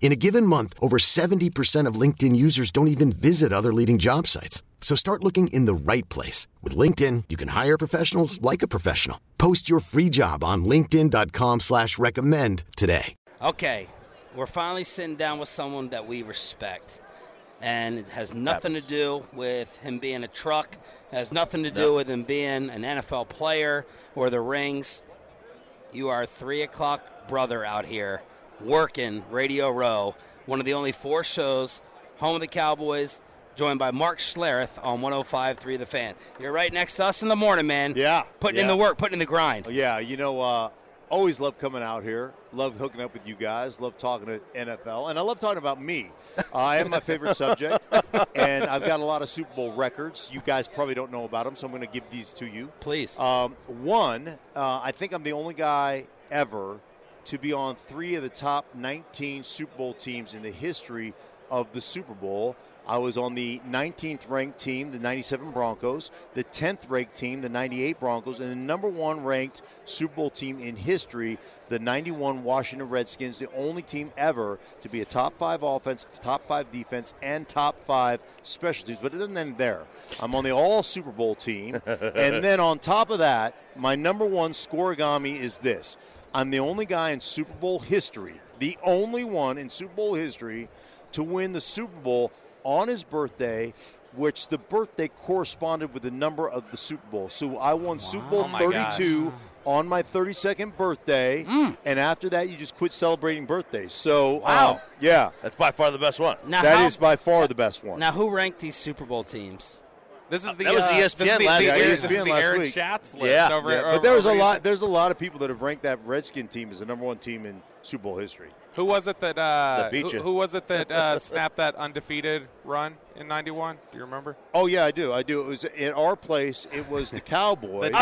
In a given month, over 70% of LinkedIn users don't even visit other leading job sites. So start looking in the right place. With LinkedIn, you can hire professionals like a professional. Post your free job on linkedin.com slash recommend today. Okay, we're finally sitting down with someone that we respect. And it has nothing to do with him being a truck. It has nothing to do with him being an NFL player or the rings. You are a 3 o'clock brother out here working Radio Row, one of the only four shows, home of the Cowboys, joined by Mark Schlereth on 105.3 The Fan. You're right next to us in the morning, man. Yeah. Putting in the work, putting in the grind. Yeah, you know, uh, always love coming out here. Love hooking up with you guys. Love talking to NFL. And I love talking about me. Uh, I am my favorite subject. And I've got a lot of Super Bowl records. You guys probably don't know about them, so I'm going to give these to you. Please. Um, one, uh, I think I'm the only guy ever to be on three of the top 19 Super Bowl teams in the history of the Super Bowl. I was on the 19th ranked team, the 97 Broncos, the 10th ranked team, the 98 Broncos, and the number one ranked Super Bowl team in history, the 91 Washington Redskins, the only team ever to be a top five offense, top five defense, and top five special teams. But it doesn't end there. I'm on the all Super Bowl team. and then on top of that, my number one scorigami is this I'm the only guy in Super Bowl history, the only one in Super Bowl history to win the Super Bowl on his birthday, which the birthday corresponded with the number of the Super Bowl. So I won Super Bowl Oh my 32 on my 32nd birthday, and after that, you just quit celebrating birthdays. So, Wow. um, yeah, That's by far the best one. Now, that how- is by far the best one. Now, who ranked these Super Bowl teams? This is the That was uh, ESPN this is the, last the, night. the, Yeah, this is the last Aaron week. Schatz list. Yeah, over, Yeah, over- but there was a over- lot. There's a lot of people that have ranked that Redskin team as the number one team in Super Bowl history. Who was it that uh, That beat who, you. who was it that uh, snapped that undefeated run in '91? Do you remember? Oh yeah, I do. I do. It was in our place. It was the Cowboys. The the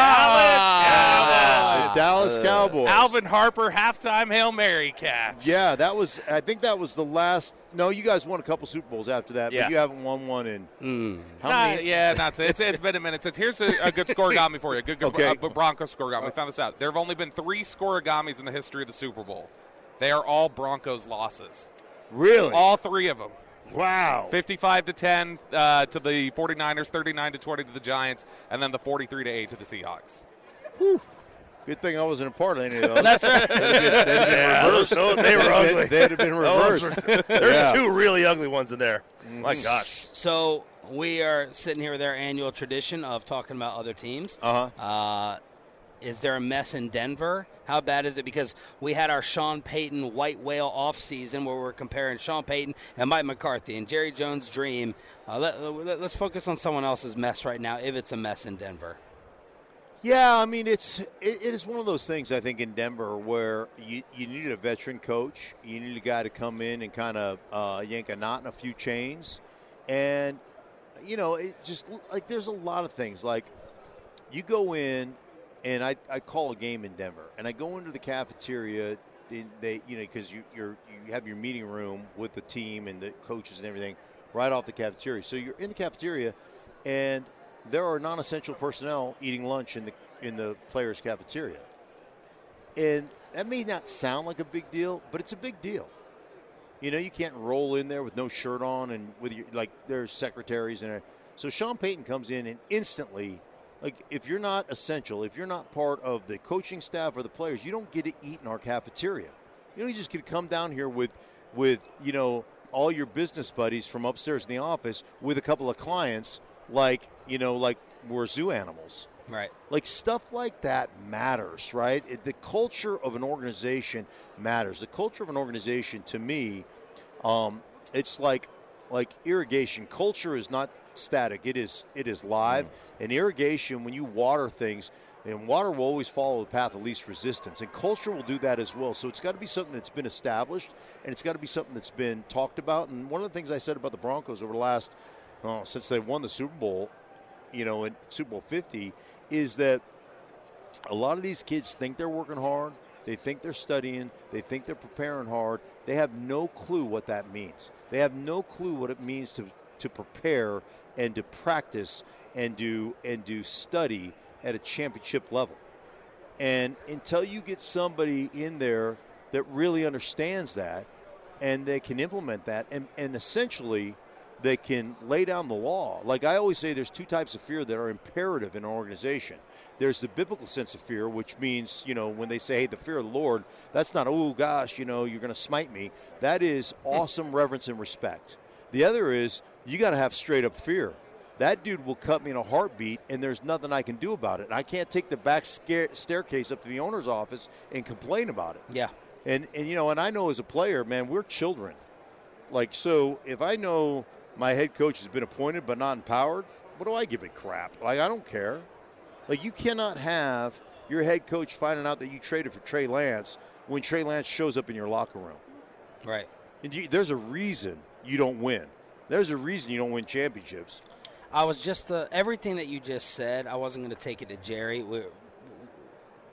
Dallas Cowboys. Alvin Harper halftime hail mary catch. Yeah, that was. I think that was the last. No, you guys won a couple Super Bowls after that, Yeah. but you haven't won one in. Hmm. How Nah, many? yeah, not it's, it's been a minute. Since here's a, a good scorigami for you. A good, good Okay. uh, Broncos scorigami. We found this out. There have only been three scorigamis in the history of the Super Bowl. They are all Broncos losses. Really? All three of them. wow. 55 to 10 uh, to the 49ers, 39 to 20 to the Giants, and then the 43 to 8 to the Seahawks. Good thing I wasn't a part of any of those. That's right. Those- those- they were ugly. They'd have been reversed. were- there's Yeah. two really ugly ones in there. My gosh. So we are sitting here with our annual tradition of talking about other teams. Uh-huh. Uh, is there a mess in Denver? How bad is it? Because we had our Sean Payton white whale off season where we're comparing Sean Payton and Mike McCarthy and Jerry Jones' dream. Uh, let, let, us focus on someone else's mess right now, if it's a mess in Denver. Yeah, I mean it's it, it is one of those things I think in Denver where you, you need a veteran coach, you need a guy to come in and kind of uh, yank a knot in a few chains, and you know it just like there's a lot of things. Like you go in and I, I call a game in Denver and I go into the cafeteria they you know because you you're you have your meeting room with the team and the coaches and everything right off the cafeteria. So you're in the cafeteria and there are non-essential personnel eating lunch in the in the players' cafeteria, and that may not sound like a big deal, but it's a big deal. You know, you can't roll in there with no shirt on and with your like there's secretaries and so Sean Payton comes in and instantly, like if you're not essential, if you're not part of the coaching staff or the players, you don't get to eat in our cafeteria. You know, you just get to come down here with with you know all your business buddies from upstairs in the office with a couple of clients like you know like we're zoo animals. Right. like stuff like that matters right? It, the culture of an organization matters. The culture of an organization to me um, it's like like irrigation. Culture is not static. It is it is live. And irrigation when you water things And water will always follow the path of least resistance, and culture will do that as well. So it's got to be something that's been established, and it's got to be something that's been talked about. And one of the things I said about the Broncos over the last, well, since they won the Super Bowl, you know, in Super Bowl 50, is that a lot of these kids think they're working hard, they think they're studying, they think they're preparing hard. They have no clue what that means. They have no clue what it means to to prepare and to practice and do and do study at a championship level. And until you get somebody in there that really understands that and they can implement that and, and essentially they can lay down the law. Like I always say, there's two types of fear that are imperative in an organization. There's the biblical sense of fear, which means, you know, when they say, hey, the fear of the Lord, that's not, oh gosh, you know, you're going to smite me. That is hmm. awesome reverence and respect. The other is, you got to have straight up fear that dude will cut me in a heartbeat, and there's nothing I can do about it. I can't take the back scare- staircase up to the owner's office and complain about it. Yeah. And and you know, and I know as a player, man, we're children. Like so, if I know my head coach has been appointed but not empowered, what do I give a crap? Like I don't care. Like you cannot have your head coach finding out that you traded for Trey Lance when Trey Lance shows up in your locker room. Right. And you, there's a reason you don't win. There's a reason you don't win championships. I was just uh, everything that you just said. I wasn't going to take it to Jerry. We're,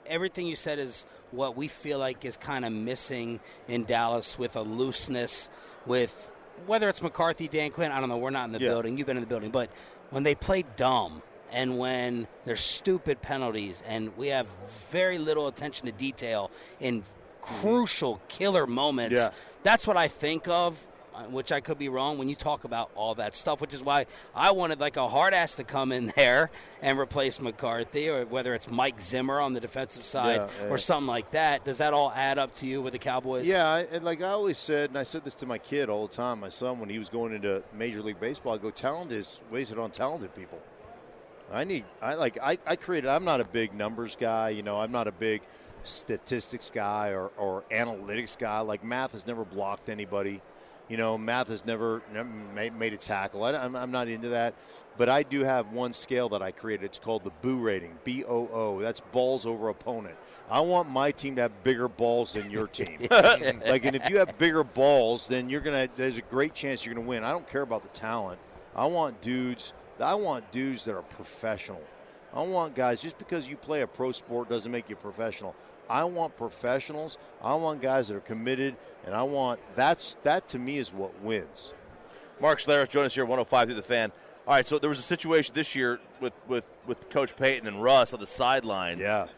everything you said is what we feel like is kind of missing in Dallas with a looseness with whether it's McCarthy, Dan Quinn. I don't know. We're not in the Yeah. building. You've been in the building, but when they play dumb and when there's stupid penalties and we have very little attention to detail in crucial killer moments, Yeah. that's what I think of. Uh, Which I could be wrong when you talk about all that stuff, which is why I wanted like a hard ass to come in there and replace McCarthy, or whether it's Mike Zimmer on the defensive side Yeah, yeah. or something like that. Does that all add up to you with the Cowboys? Yeah, I, and like I always said, and I said this to my kid all the time, my son, when he was going into Major League Baseball, I go, talent is wasted on talented people. I need, I like, I, I created, I'm not a big numbers guy, you know, I'm not a big statistics guy or, or analytics guy. Like math has never blocked anybody. You know, math has never, never made, a tackle. I, am I'm not into that. But I do have one scale that I created. It's called the Boo rating, B O O. That's balls over opponent. I want my team to have bigger balls than your team. like, and if you have bigger balls, then you're gonna. There's a great chance you're gonna win. I don't care about the talent. I want dudes. I want dudes that are professional. I want guys. Just because you play a pro sport doesn't make you professional. I want professionals. I want guys that are committed, and I want that's that to me is what wins. Mark Schlereth join us here, 105 through the fan. All right, so there was a situation this year with, with, with Coach Payton and Russ on the sideline. Yeah.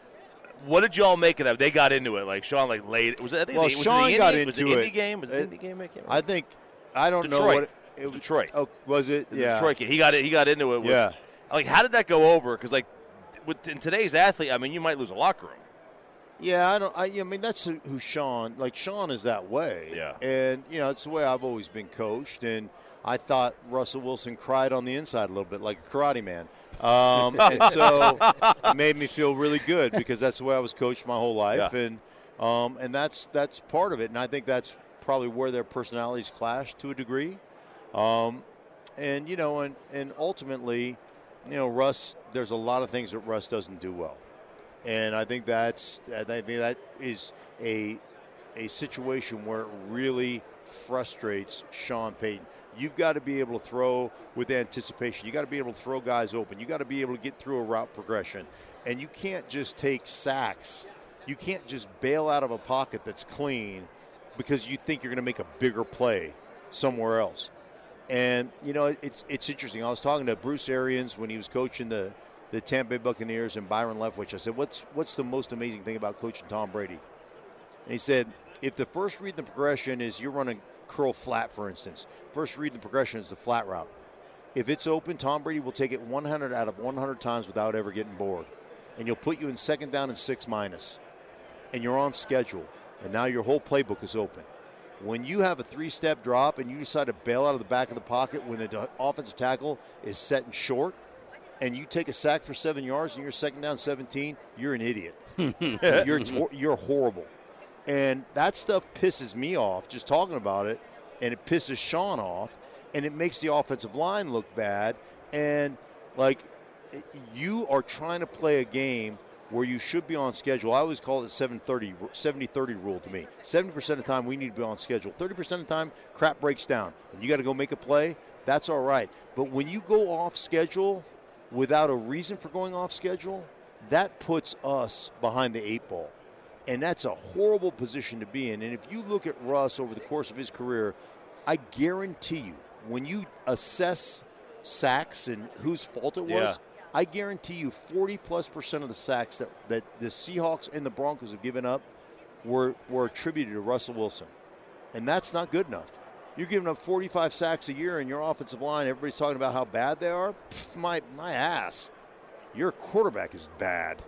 What did y'all make of that? They got into it. Like Sean, like late. Was it? I think Well, was Sean it the got was into Indy it. game. Was it uh, It- Indy game? I, I think I don't know what It was Detroit. Oh, was it? Yeah. Detroit. He got it. He got into it. With, Yeah. Like, how did that go over? Because like, with in today's athlete, I mean, you might lose a locker room. Yeah, I don't. I, I mean, that's who, Sean. Like Sean is that way. Yeah. And you know, it's the way I've always been coached. And I thought Russell Wilson cried on the inside a little bit, like a karate man. Um, and so it made me feel really good because that's the way I was coached my whole life. Yeah. And um, and that's that's part of it. And I think that's probably where their personalities clash to a degree. Um, and you know, and and ultimately, you know, Russ. There's a lot of things that Russ doesn't do well and I think that's I think that is a a situation where it really frustrates Sean Payton. You've got to be able to throw with anticipation. You got to be able to throw guys open. You got to be able to get through a route progression, and you can't just take sacks. You can't just bail out of a pocket that's clean because you think you're going to make a bigger play somewhere else. And you know, it's it's interesting. I was talking to Bruce Arians when he was coaching the the Tampa Bay Buccaneers and Byron Leftwich. I said, "What's what's the most amazing thing about coaching Tom Brady?" And he said, "If the first read in the progression is you're running curl flat, for instance, first read in the progression is the flat route. If it's open, Tom Brady will take it 100 out of 100 times without ever getting bored, and he'll put you in second down and six minus, and you're on schedule, and now your whole playbook is open." When you have a three-step drop and you decide to bail out of the back of the pocket when the offensive tackle is setting short, and you take a sack for seven yards and you're second down 17, you're an idiot. you're you're horrible, and that stuff pisses me off just talking about it, and it pisses Sean off, and it makes the offensive line look bad, and like you are trying to play a game where you should be on schedule. I always call it 730 70-30 rule to me. 70% of the time we need to be on schedule. 30% of the time crap breaks down. And you got to go make a play. That's all right. But when you go off schedule without a reason for going off schedule, that puts us behind the eight ball. And that's a horrible position to be in. And if you look at Russ over the course of his career, I guarantee you, when you assess sacks and whose fault it was, Yeah. I guarantee you 40 plus percent of the sacks that, that the Seahawks and the Broncos have given up were, were attributed to Russell Wilson. And that's not good enough. You're giving up 45 sacks a year in your offensive line. Everybody's talking about how bad they are. Pff, my, my ass. Your quarterback is bad.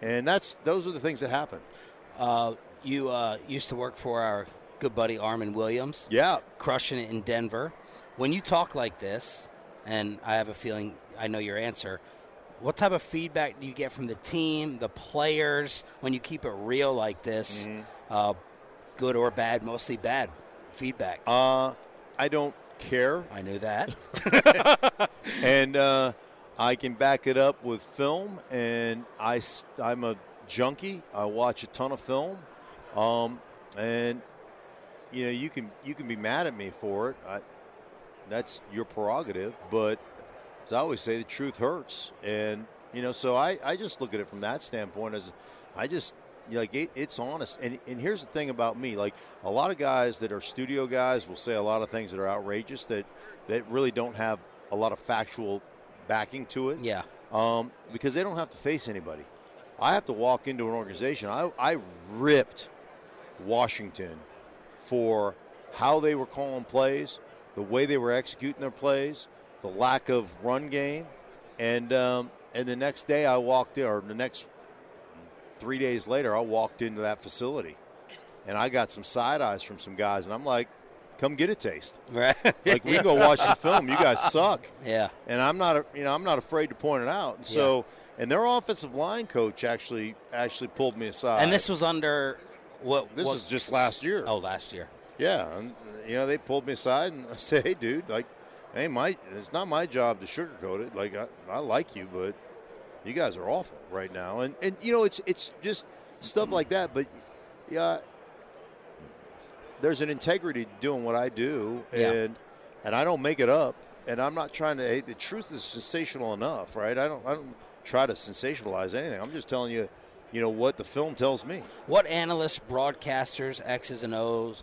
And that's those are the things that happen. Uh, you uh, used to work for our good buddy Armin Williams. Yeah. crushing it in Denver. When you talk like this, and I have a feeling I know your answer, what type of feedback do you get from the team, the players, when you keep it real like this? Uh, good or bad, mostly bad feedback. Uh, I don't care. I knew that. and uh, I can back it up with film. And I, I'm a junkie. I watch a ton of film, um, and you know you can you can be mad at me for it. I, that's your prerogative, but as I always say, the truth hurts, and you know. So I, I just look at it from that standpoint as I just like it, it's honest. And and here's the thing about me: like a lot of guys that are studio guys will say a lot of things that are outrageous that that really don't have a lot of factual backing to it. yeah. Um, because they don't have to face anybody. I have to walk into an organization. I, I ripped Washington for how they were calling plays, the way they were executing their plays, the lack of run game, and um, and the next day I walked in, or the next three days later I walked into that facility, and I got some side eyes from some guys, and I'm like, "Come get a taste." Right. Like we go watch the film. You guys suck yeah. and I'm not, you know, I'm not afraid to point it out. And so, and their offensive line coach actually actually pulled me aside. And this was under what? this what, was just last year. Oh, last year. Yeah, and you know, they pulled me aside and I said, "Hey, dude, like, hey, my, it's not my job to sugarcoat it. Like, I, I like you, but you guys are awful right now." And and you know, it's it's just stuff like that. But yeah, there's an integrity to doing what I do, Yeah. and and I don't make it up. And I'm not trying to. Hey, the truth is sensational enough, right? I don't I don't try to sensationalize anything. I'm just telling you, you know, what the film tells me. What analysts, broadcasters, X's and O's,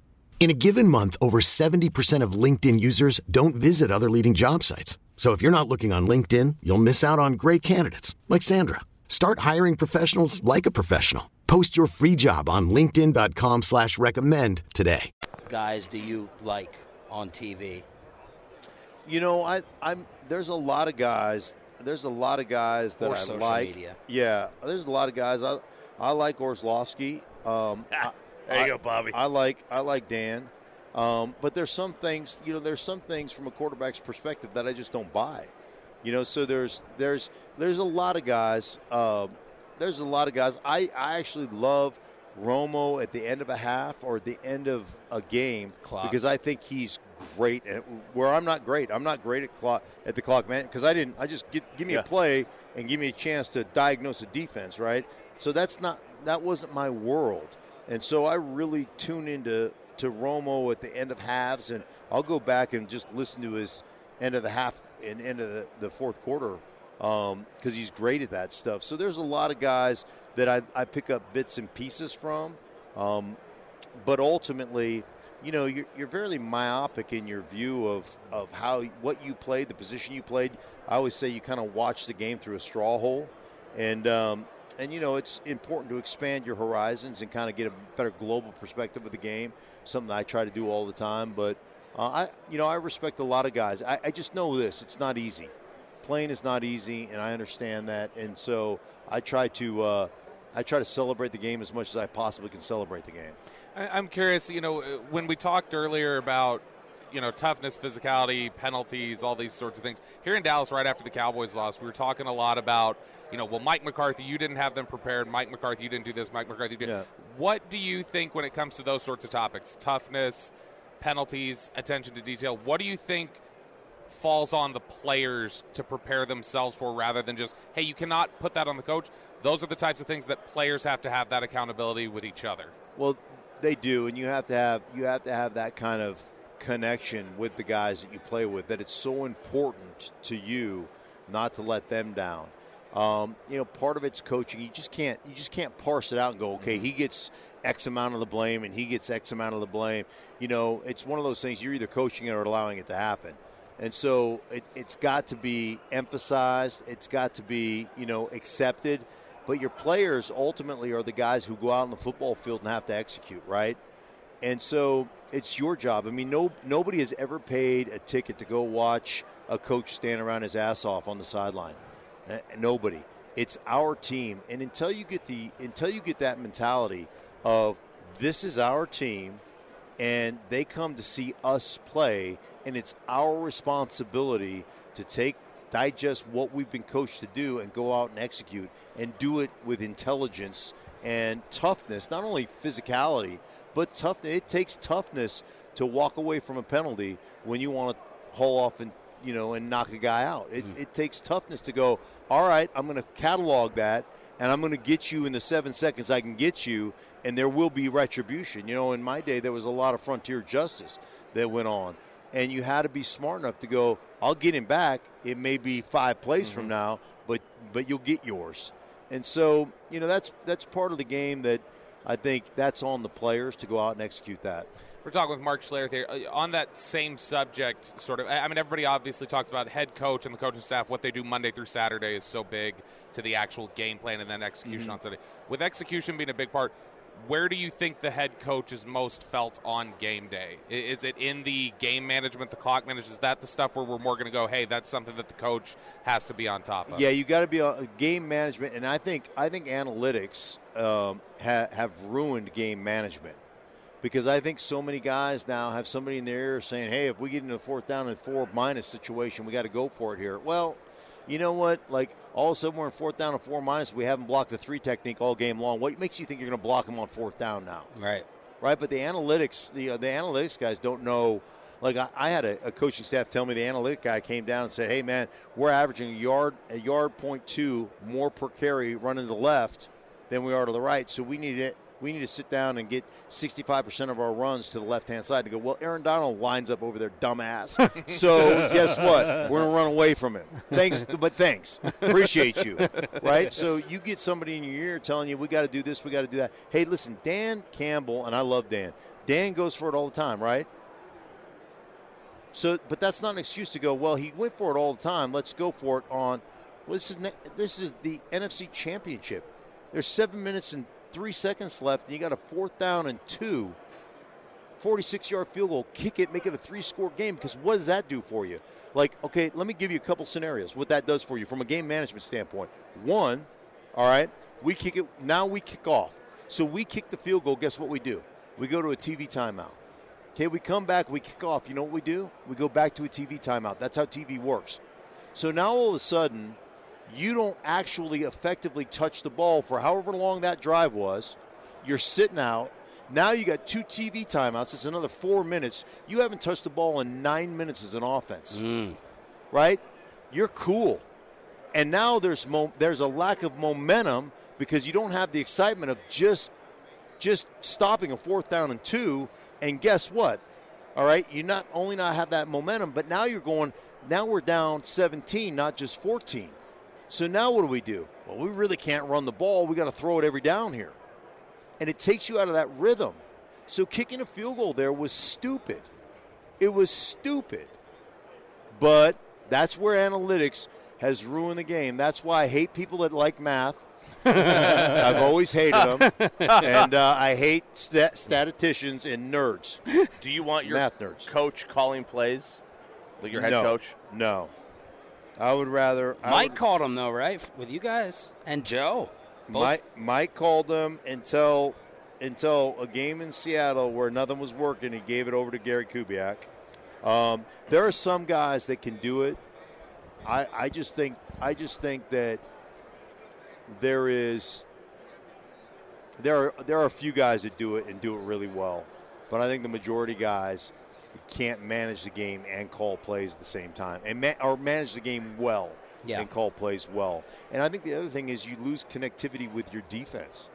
In a given month, over 70% of LinkedIn users don't visit other leading job sites. So if you're not looking on LinkedIn, you'll miss out on great candidates like Sandra. Start hiring professionals like a professional. Post your free job on linkedin.com slash recommend today. guys do you like on TV? You know, I, I'm there's a lot of guys. There's a lot of guys that Or I like. media. Yeah, there's a lot of guys. I I like Orlovsky. Um, I- There you I- go, Bobby. I like I like Dan. Um, but there's some things, you know, there's some things from a quarterback's perspective that I just don't buy. You know, so there's there's there's a lot of guys. Um, there's a lot of guys. I, I actually love Romo at the end of a half or at the end of a game Clock. because I think he's great. At, where I'm not great, I'm not great at clock at the clock man because I didn't. I just get, give me Yeah. a play and give me a chance to diagnose a defense, right? So that's not that wasn't my world, and so I really tune into to Romo at the end of halves, and I'll go back and just listen to his end of the half and end of the, the fourth quarter because he's great at that stuff. So there's a lot of guys that I, I pick up bits and pieces from, um, but ultimately, you know, you're, you're very myopic in your view of, of how what you played, the position you played. I always say you kind of watch the game through a straw hole, and um, and you know it's important to expand your horizons and kind of get a better global perspective of the game. Something I try to do all the time, but uh, I you know I respect a lot of guys. I, I just know this: it's not easy. Playing is not easy, and I understand that, and so I try to uh, I try to celebrate the game as much as I possibly can celebrate the game. I- I'm curious, you know, when we talked earlier about, you know, toughness, physicality, penalties, all these sorts of things. Here in Dallas, right after the Cowboys lost, we were talking a lot about, you know, well, Mike McCarthy, you didn't have them prepared. Mike McCarthy, you didn't do this. Mike McCarthy did. Yeah. What do you think when it comes to those sorts of topics? Toughness, penalties, attention to detail. What do you think falls on the players to prepare themselves for rather than just, hey, you cannot put that on the coach? Those are the types of things that players have to have that accountability with each other. Well, they do, and you have to have you have to have that kind of connection with the guys that you play with. That it's so important to you not to let them down. Um, you know, part of it's coaching. You just can't you just can't parse it out and go, okay, he gets X amount of the blame and he gets X amount of the blame. You know, it's one of those things. You're either coaching it or allowing it to happen. And so it, it's got to be emphasized. It's got to be, you know, accepted. But your players ultimately are the guys who go out on the football field and have to execute, right? And so it's your job. I mean, no nobody has ever paid a ticket to go watch a coach stand around his ass off on the sideline. Uh, Nobody. It's our team, and until you get the until you get that mentality of this is our team, and they come to see us play, and it's our responsibility to take digest what we've been coached to do and go out and execute and do it with intelligence and toughness, not only physicality, but tough. It takes toughness to walk away from a penalty when you want to haul off and you know and knock a guy out. It, hmm. it takes toughness to go. All right, I'm going to catalog that, and I'm going to get you in the seven seconds I can get you, and there will be retribution. You know, in my day, there was a lot of frontier justice that went on, and you had to be smart enough to go. I'll get him back. It may be five plays from mm-hmm. now, but but you'll get yours. And so, you know, that's that's part of the game that I think that's on the players to go out and execute that. We're talking with Mark Schlereth here uh, on that same subject. Sort of, I I mean, everybody obviously talks about head coach and the coaching staff. What they do Monday through Saturday is so big to the actual game plan and then execution Mm-hmm. on Sunday. With execution being a big part, where do you think the head coach is most felt on game day? Is it in the game management, the clock management? Is that the stuff where we're more going to go, hey, that's something that the coach has to be on top of? Yeah, you got to be on game management, and I think I think analytics um, ha- have ruined game management because I think so many guys now have somebody in their ear saying, "Hey, if we get into a fourth down and four minus situation, we got to go for it here." Well, you know what? Like all of a sudden we're in fourth down and four minus. We haven't blocked the three technique all game long. What makes you think you're going to block them on fourth down now? Right. right? But the analytics, the the analytics guys don't know. Like I, I had a, a coaching staff tell me the analytic guy came down and said, "Hey man, we're averaging a yard a yard point two more per carry running to the left than we are to the right. So we need it. We need to sit down and get 65% of our runs to the left hand side to go. Well, Aaron Donald winds up over there, dumbass. so guess what? We're gonna run away from him. Thanks, but thanks. Appreciate you. Right. So you get somebody in your ear telling you we got to do this, we got to do that. Hey, listen, Dan Campbell, and I love Dan. Dan goes for it all the time, right? So, but that's not an excuse to go. Well, he went for it all the time. Let's go for it on. Well, this is this is the NFC Championship. There's seven minutes and three seconds left, and you got a fourth down and two. 46 yard field goal, kick it, make it a three score game. Because what does that do for you? Like, okay, let me give you a couple scenarios. What that does for you from a game management standpoint. One, all right, we kick it. Now we kick off. So we kick the field goal. Guess what we do? We go to a TV timeout. Okay, we come back, we kick off. You know what we do? We go back to a TV timeout. That's how TV works. So now all of a sudden, you don't actually effectively touch the ball for however long that drive was. You're sitting out. Now you got two TV timeouts. It's another four minutes. You haven't touched the ball in nine minutes as an offense, Mm. right? You're cool. And now there's mo- there's a lack of momentum because you don't have the excitement of just just stopping a fourth down and two. And guess what? All right, you not only not have that momentum, but now you're going. Now we're down 17, not just 14. So now what do we do? Well, we really can't run the ball. We got to throw it every down here, and it takes you out of that rhythm. So kicking a field goal there was stupid. It was stupid. But that's where analytics has ruined the game. That's why I hate people that like math. I've always hated them, and uh, I hate stat- statisticians and nerds. Do you want your Math nerds. coach calling plays, like your head no, coach? No, I would rather. I Mike would- called him though, right? With you guys and Joe. Both- Mike, Mike called them until until a game in Seattle where nothing was working. He gave it over to Gary Kubiak. Um, there are some guys that can do it. I, I just think I just think that there is there are there are a few guys that do it and do it really well, but I think the majority guys can't manage the game and call plays at the same time and ma- or manage the game well Yeah. and call plays well. And I think the other thing is you lose connectivity with your defense.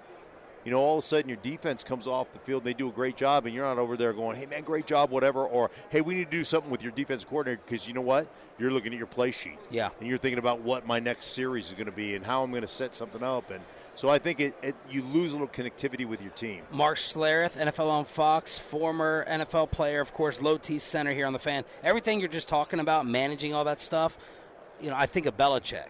You know, all of a sudden your defense comes off the field and they do a great job, and you're not over there going, "Hey man, great job, whatever," or "Hey, we need to do something with your defense coordinator," because you know what? You're looking at your play sheet, Yeah. and you're thinking about what my next series is going to be and how I'm going to set something up, and so I think it, it you lose a little connectivity with your team. Mark Schlereth, NFL on Fox, former NFL player, of course, low T center here on the fan. Everything you're just talking about, managing all that stuff, you know, I think of Belichick.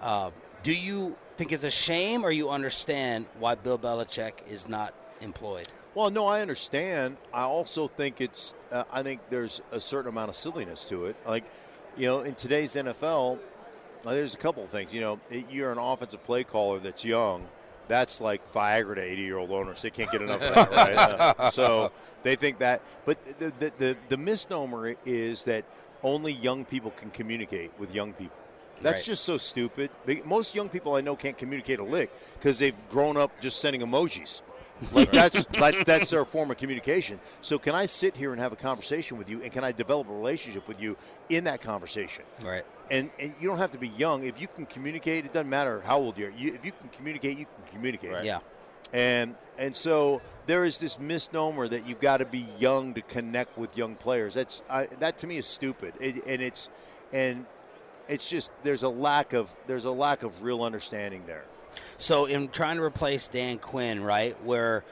Uh, do you think it's a shame or you understand why Bill Belichick is not employed? Well, no, I understand. I also think it's. Uh, I think there's a certain amount of silliness to it. Like, you know, in today's NFL, uh, there's a couple of things. You know, you're an offensive play caller that's young. That's like Viagra to 80 year old owners. They can't get enough of that, right? so they think that. But the, the, the, the misnomer is that only young people can communicate with young people. That's Right. just so stupid. They- Most young people I know can't communicate a lick because they've grown up just sending emojis. Like that's like that's their form of communication. So can I sit here and have a conversation with you, and can I develop a relationship with you in that conversation? Right. And, and you don't have to be young. If you can communicate, it doesn't matter how old you are. You, if you can communicate, you can communicate. Yeah. And and so there is this misnomer that you've got to be young to connect with young players. That's I, that to me is stupid. It, and it's and it's just there's a lack of there's a lack of real understanding there. So, in trying to replace Dan Quinn, right, where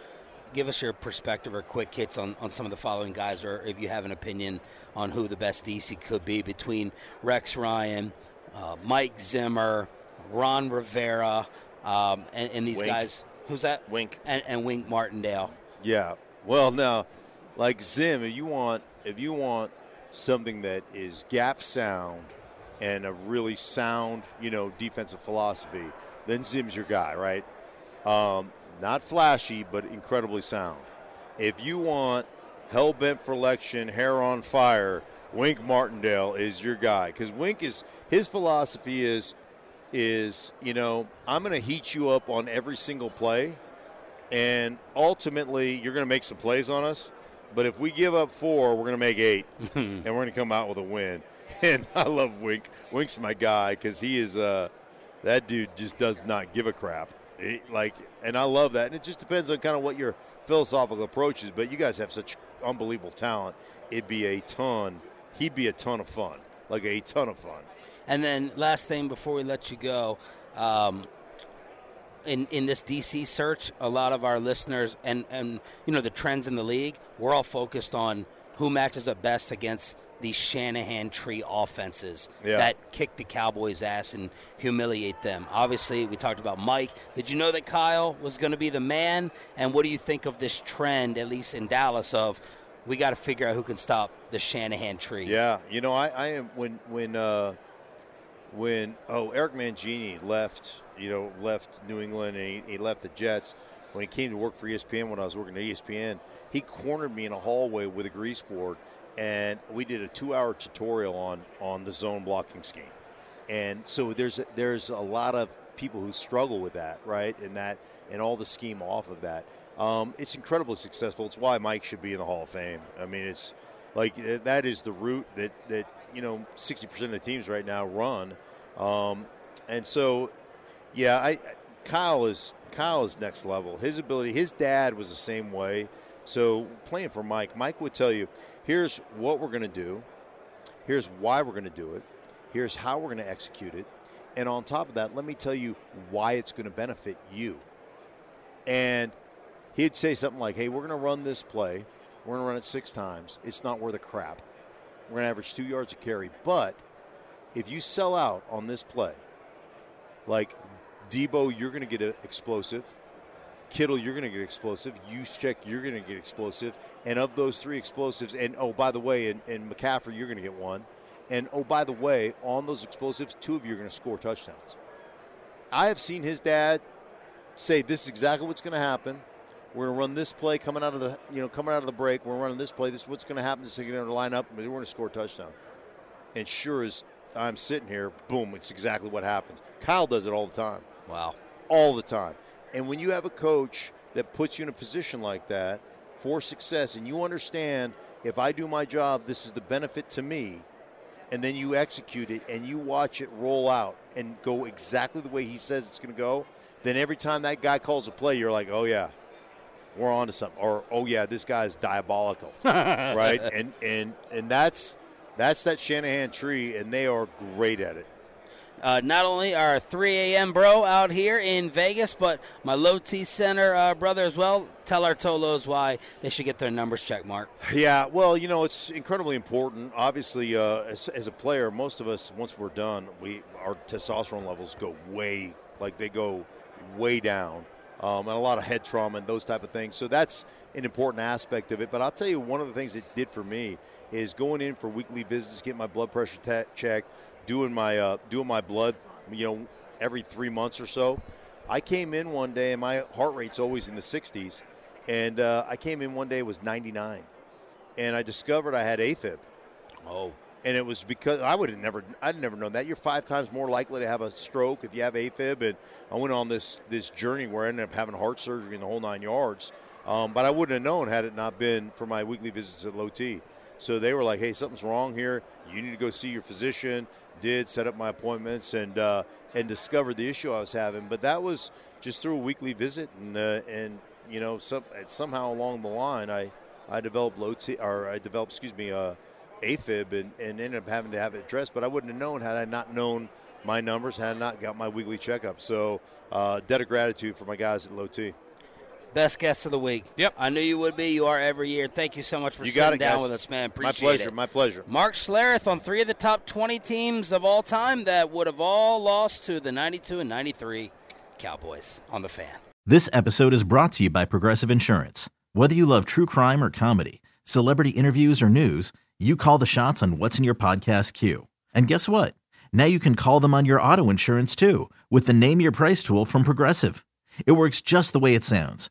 give us your perspective or quick hits on, on some of the following guys, or if you have an opinion on who the best DC could be between Rex Ryan, uh, Mike Zimmer, Ron Rivera, um, and, and these Wink. guys. Who's that? Wink. And, and Wink Martindale. Yeah. Well, now, like Zim, if you want if you want something that is gap sound and a really sound, you know, defensive philosophy, then Zim's your guy, right? Um, not flashy, but incredibly sound. If you want hell bent for election, hair on fire, Wink Martindale is your guy because Wink is his philosophy is is you know I'm going to heat you up on every single play, and ultimately you're going to make some plays on us. But if we give up four, we're going to make eight, and we're going to come out with a win. And I love Wink. Wink's my guy because he is uh, that dude just does not give a crap. Like, and I love that. And it just depends on kind of what your philosophical approach is. But you guys have such unbelievable talent. It'd be a ton. He'd be a ton of fun. Like a ton of fun. And then last thing before we let you go, um, in in this DC search, a lot of our listeners and and you know the trends in the league, we're all focused on who matches up best against these Shanahan tree offenses Yeah. that kick the Cowboys' ass and humiliate them. Obviously, we talked about Mike. Did you know that Kyle was going to be the man? And what do you think of this trend, at least in Dallas, of we got to figure out who can stop the Shanahan tree? Yeah, you know, I, I am when when uh, when oh Eric Mangini left, you know, left New England and he, he left the Jets. When he came to work for ESPN, when I was working at ESPN, he cornered me in a hallway with a grease board, and we did a two-hour tutorial on on the zone blocking scheme. And so there's a, there's a lot of people who struggle with that, right? And that and all the scheme off of that. Um, it's incredibly successful. It's why Mike should be in the Hall of Fame. I mean, it's like uh, that is the route that that you know 60% of the teams right now run, um, and so yeah, I Kyle is Kyle is next level. His ability, his dad was the same way. So playing for Mike, Mike would tell you, here's what we're going to do, here's why we're going to do it, here's how we're going to execute it, and on top of that, let me tell you why it's going to benefit you. And he'd say something like, hey, we're going to run this play. We're going to run it six times. It's not worth a crap. We're going to average two yards a carry. But if you sell out on this play, like Deebo, you're going to get an explosive. Kittle, you're going to get explosive. Juszczyk, you're going to get explosive. And of those three explosives, and oh, by the way, and, and McCaffrey, you're going to get one. And oh, by the way, on those explosives, two of you are going to score touchdowns. I have seen his dad say this is exactly what's going to happen. We're going to run this play coming out of the you know coming out of the break. We're running this play. This is what's going to happen. This is going to line up. We're going to score a touchdown. And sure as I'm sitting here, boom, it's exactly what happens. Kyle does it all the time. Wow. All the time. And when you have a coach that puts you in a position like that for success, and you understand if I do my job, this is the benefit to me, and then you execute it and you watch it roll out and go exactly the way he says it's going to go, then every time that guy calls a play, you're like, oh, yeah, we're on to something. Or, oh, yeah, this guy's diabolical. right? And, and, and that's, that's that Shanahan tree, and they are great at it. Uh, not only our 3 a.m. bro out here in Vegas, but my low T center uh, brother as well. Tell our Tolos why they should get their numbers checked, Mark. Yeah, well, you know, it's incredibly important. Obviously, uh, as, as, a player, most of us, once we're done, we our testosterone levels go way, like they go way down, um, and a lot of head trauma and those type of things. So that's an important aspect of it. But I'll tell you, one of the things it did for me is going in for weekly visits, getting my blood pressure t- checked doing my uh, doing my blood, you know, every three months or so. I came in one day and my heart rate's always in the 60s, and uh, I came in one day it was 99, and I discovered I had AFib. Oh. And it was because I would have never, I'd never known that. You're five times more likely to have a stroke if you have AFib. And I went on this this journey where I ended up having heart surgery in the whole nine yards. Um, but I wouldn't have known had it not been for my weekly visits at Low T. So they were like, "Hey, something's wrong here. You need to go see your physician." Did set up my appointments and uh, and discovered the issue I was having. But that was just through a weekly visit, and uh, and you know some, somehow along the line I I developed low T or I developed excuse me uh, AFib and, and ended up having to have it addressed. But I wouldn't have known had I not known my numbers, had I not got my weekly checkup. So uh, debt of gratitude for my guys at Low T. Best guest of the week. Yep. I knew you would be. You are every year. Thank you so much for you sitting it, down guys. with us, man. Appreciate my pleasure, it. My pleasure. Mark Schlereth on three of the top 20 teams of all time that would have all lost to the 92 and 93 Cowboys on the fan. This episode is brought to you by Progressive Insurance. Whether you love true crime or comedy, celebrity interviews or news, you call the shots on what's in your podcast queue. And guess what? Now you can call them on your auto insurance too with the Name Your Price tool from Progressive. It works just the way it sounds